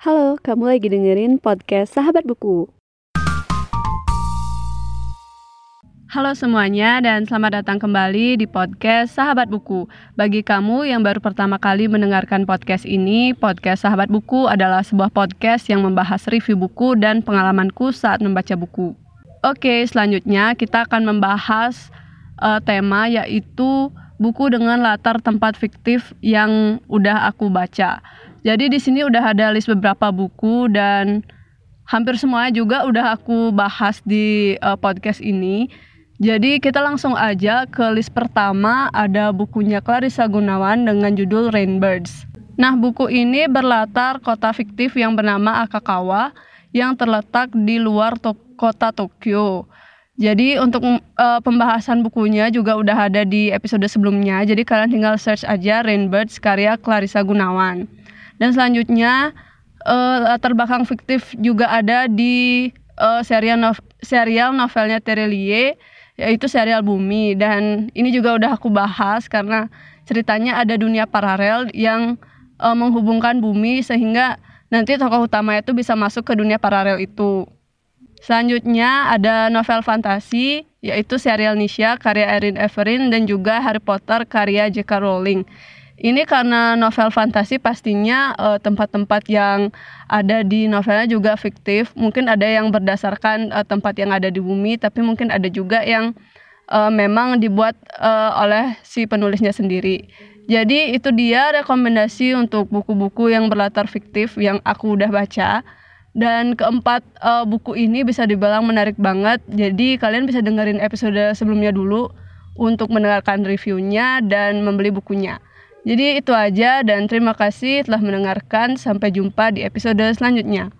Halo, kamu lagi dengerin podcast Sahabat Buku. Halo semuanya dan selamat datang kembali di podcast Sahabat Buku. Bagi kamu yang baru pertama kali mendengarkan podcast ini, podcast Sahabat Buku adalah sebuah podcast yang membahas review buku dan pengalamanku saat membaca buku. Oke, selanjutnya kita akan membahas uh, tema yaitu buku dengan latar tempat fiktif yang udah aku baca. Jadi di sini udah ada list beberapa buku dan hampir semuanya juga udah aku bahas di uh, podcast ini. Jadi kita langsung aja ke list pertama ada bukunya Clarissa Gunawan dengan judul Rainbirds. Nah buku ini berlatar kota fiktif yang bernama Akakawa yang terletak di luar to kota Tokyo. Jadi untuk uh, pembahasan bukunya juga udah ada di episode sebelumnya. Jadi kalian tinggal search aja Rainbirds karya Clarissa Gunawan. Dan selanjutnya uh, latar belakang fiktif juga ada di uh, serial no serial novelnya Terelie yaitu serial Bumi dan ini juga udah aku bahas karena ceritanya ada dunia paralel yang uh, menghubungkan bumi sehingga nanti tokoh utama itu bisa masuk ke dunia paralel itu. Selanjutnya ada novel fantasi yaitu serial Nisha karya Erin Everin dan juga Harry Potter karya J.K. Rowling. Ini karena novel fantasi pastinya eh, tempat-tempat uh, yang ada di novelnya juga fiktif. Mungkin ada yang berdasarkan uh, tempat yang ada di bumi, tapi mungkin ada juga yang uh, memang dibuat uh, oleh si penulisnya sendiri. Jadi itu dia rekomendasi untuk buku-buku yang berlatar fiktif yang aku udah baca. Dan keempat uh, buku ini bisa dibilang menarik banget. Jadi kalian bisa dengerin episode sebelumnya dulu untuk mendengarkan reviewnya dan membeli bukunya. Jadi itu aja dan terima kasih telah mendengarkan. Sampai jumpa di episode selanjutnya.